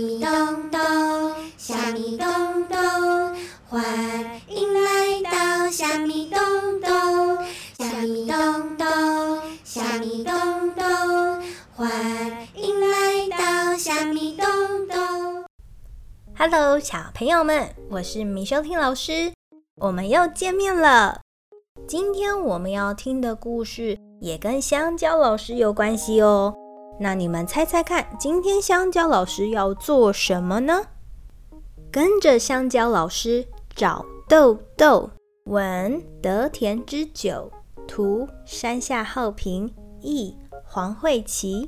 米咚咚，虾米咚咚，欢迎来到虾米咚咚，虾米咚咚，虾米咚咚，欢迎来到虾米咚咚。Hello，小朋友们，我是米修听老师，我们又见面了。今天我们要听的故事也跟香蕉老师有关系哦。那你们猜猜看，今天香蕉老师要做什么呢？跟着香蕉老师找豆豆，文得田之久，图山下浩平，译黄慧琪。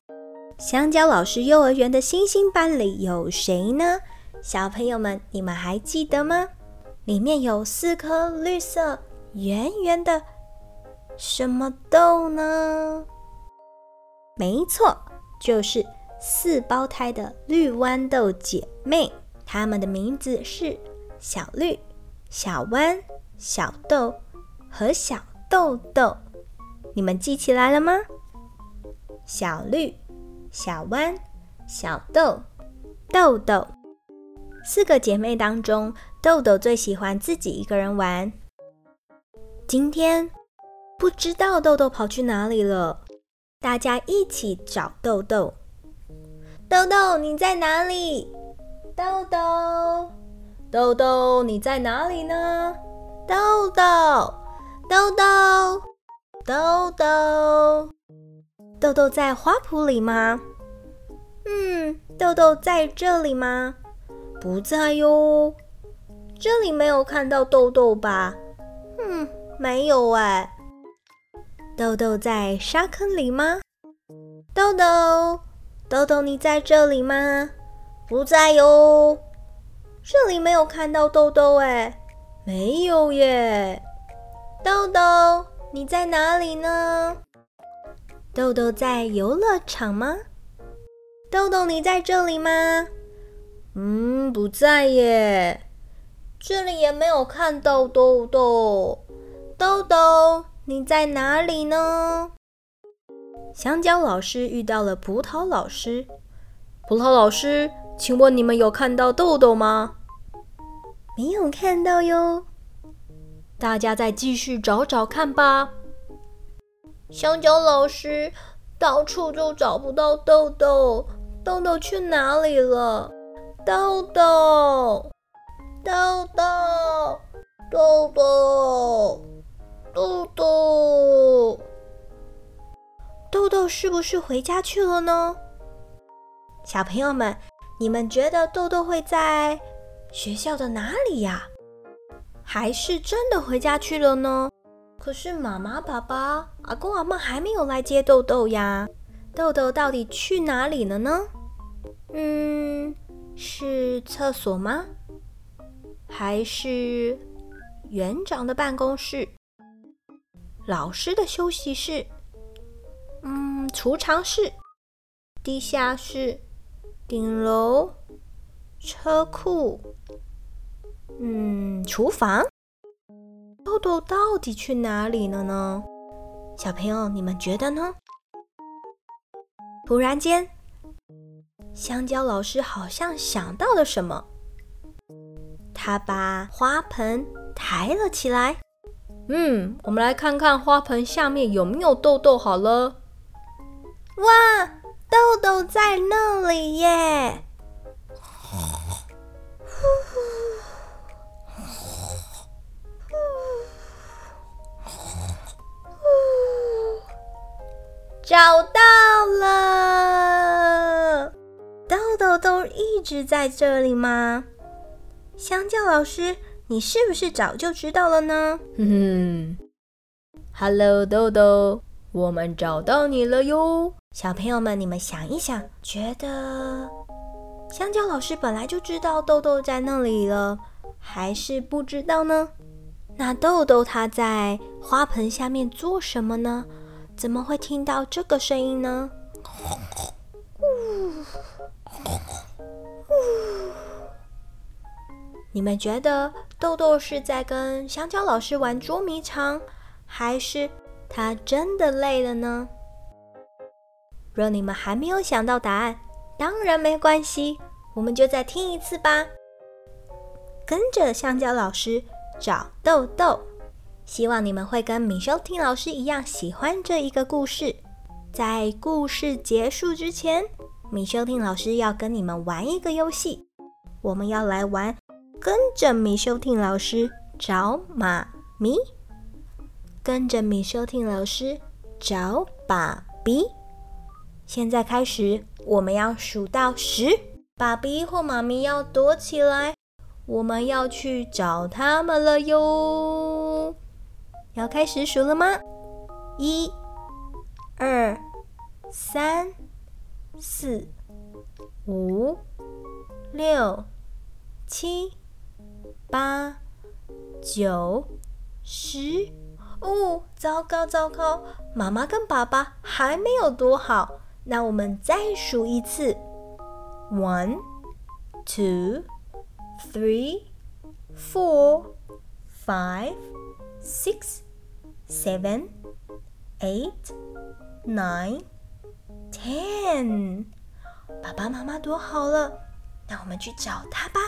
香蕉老师幼儿园的星星班里有谁呢？小朋友们，你们还记得吗？里面有四颗绿色圆圆的什么豆呢？没错。就是四胞胎的绿豌豆姐妹，她们的名字是小绿、小豌、小豆和小豆豆。你们记起来了吗？小绿、小豌、小豆、豆豆。四个姐妹当中，豆豆最喜欢自己一个人玩。今天不知道豆豆跑去哪里了。大家一起找豆豆。豆豆，你在哪里？豆豆，豆豆，你在哪里呢？豆豆，豆豆，豆豆，豆豆在花圃里吗？嗯，豆豆在这里吗？不在哟。这里没有看到豆豆吧？嗯，没有哎。豆豆在沙坑里吗？豆豆，豆豆，你在这里吗？不在哟。这里没有看到豆豆哎，没有耶。豆豆，你在哪里呢？豆豆在游乐场吗？豆豆，你在这里吗？嗯，不在耶。这里也没有看到豆豆。豆豆。你在哪里呢？香蕉老师遇到了葡萄老师。葡萄老师，请问你们有看到豆豆吗？没有看到哟。大家再继续找找看吧。香蕉老师，到处都找不到豆豆，豆豆去哪里了？豆豆，豆豆，豆豆。不是回家去了呢？小朋友们，你们觉得豆豆会在学校的哪里呀？还是真的回家去了呢？可是妈妈、爸爸、阿公、阿嬷还没有来接豆豆呀。豆豆到底去哪里了呢？嗯，是厕所吗？还是园长的办公室？老师的休息室，储藏室、地下室、顶楼、车库，嗯，厨房。豆豆到底去哪里了呢？小朋友，你们觉得呢？突然间，香蕉老师好像想到了什么，他把花盆抬了起来。嗯，我们来看看花盆下面有没有豆豆好了。哇，豆豆在那里耶！找到了，豆豆都一直在这里吗？香蕉老师。你是不是早就知道了呢？哼哼，Hello，豆豆，我们找到你了哟！小朋友们，你们想一想，觉得香蕉老师本来就知道豆豆在那里了，还是不知道呢？那豆豆他在花盆下面做什么呢？怎么会听到这个声音呢？你们觉得豆豆是在跟香蕉老师玩捉迷藏，还是他真的累了呢？若你们还没有想到答案，当然没关系，我们就再听一次吧。跟着香蕉老师找豆豆，希望你们会跟米修听老师一样喜欢这一个故事。在故事结束之前，米修听老师要跟你们玩一个游戏，我们要来玩跟着米修听老师找妈咪，跟着米修听老师找爸比。现在开始，我们要数到十，爸比或妈咪要躲起来，我们要去找他们了哟。要开始数了吗？一、二、三、四、五、六、七、八、九、十。哦，糟糕糟糕，妈妈跟爸爸还没有躲好。那我们再数一次：one, two, three, four, five, six, seven, eight, nine, ten。爸爸妈妈躲好了，那我们去找他吧。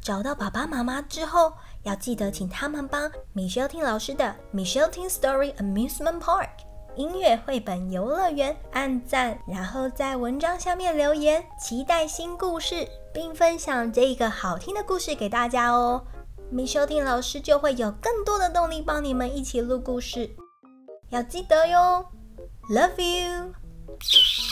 找到爸爸妈妈之后，要记得请他们帮米修听老师的 Michelle Tin Story Amusement Park。音乐绘本游乐园，按赞，然后在文章下面留言，期待新故事，并分享这一个好听的故事给大家哦。米修听老师就会有更多的动力帮你们一起录故事，要记得哟。Love you。